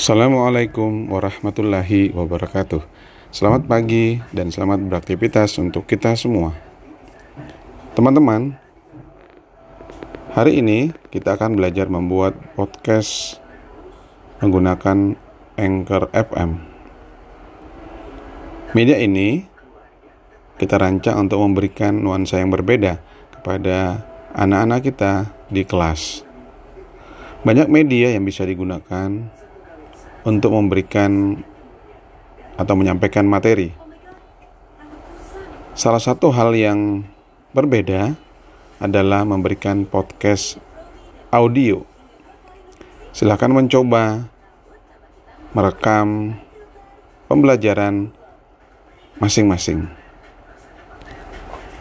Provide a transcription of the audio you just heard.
Assalamualaikum warahmatullahi wabarakatuh. Selamat pagi dan selamat beraktivitas untuk kita semua. Teman-teman, hari ini kita akan belajar membuat podcast menggunakan Anchor FM. Media ini kita rancang untuk memberikan nuansa yang berbeda kepada anak-anak kita di kelas. Banyak media yang bisa digunakan untuk memberikan atau menyampaikan materi. Salah satu hal yang berbeda adalah memberikan podcast audio. Silahkan mencoba merekam pembelajaran masing-masing.